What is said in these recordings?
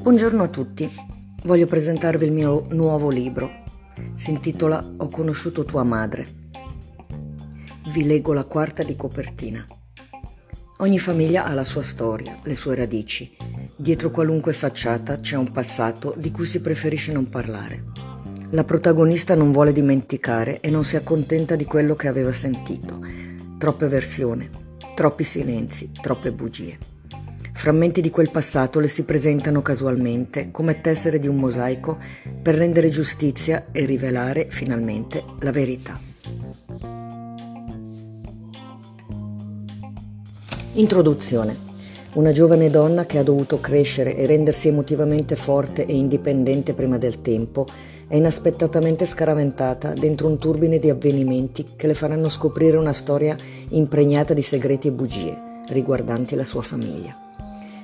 Buongiorno a tutti, voglio presentarvi il mio nuovo libro. Si intitola Ho conosciuto tua madre. Vi leggo la quarta di copertina. Ogni famiglia ha la sua storia, le sue radici. Dietro qualunque facciata c'è un passato di cui si preferisce non parlare. La protagonista non vuole dimenticare e non si accontenta di quello che aveva sentito. Troppe versioni, troppi silenzi, troppe bugie. Frammenti di quel passato le si presentano casualmente come tessere di un mosaico per rendere giustizia e rivelare finalmente la verità. Introduzione. Una giovane donna che ha dovuto crescere e rendersi emotivamente forte e indipendente prima del tempo è inaspettatamente scaraventata dentro un turbine di avvenimenti che le faranno scoprire una storia impregnata di segreti e bugie riguardanti la sua famiglia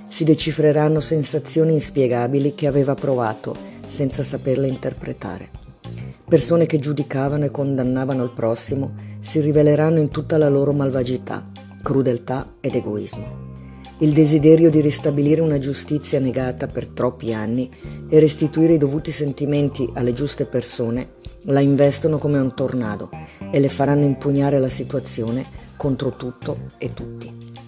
si decifreranno sensazioni inspiegabili che aveva provato senza saperle interpretare. Persone che giudicavano e condannavano il prossimo si riveleranno in tutta la loro malvagità, crudeltà ed egoismo. Il desiderio di ristabilire una giustizia negata per troppi anni e restituire i dovuti sentimenti alle giuste persone la investono come un tornado e le faranno impugnare la situazione contro tutto e tutti.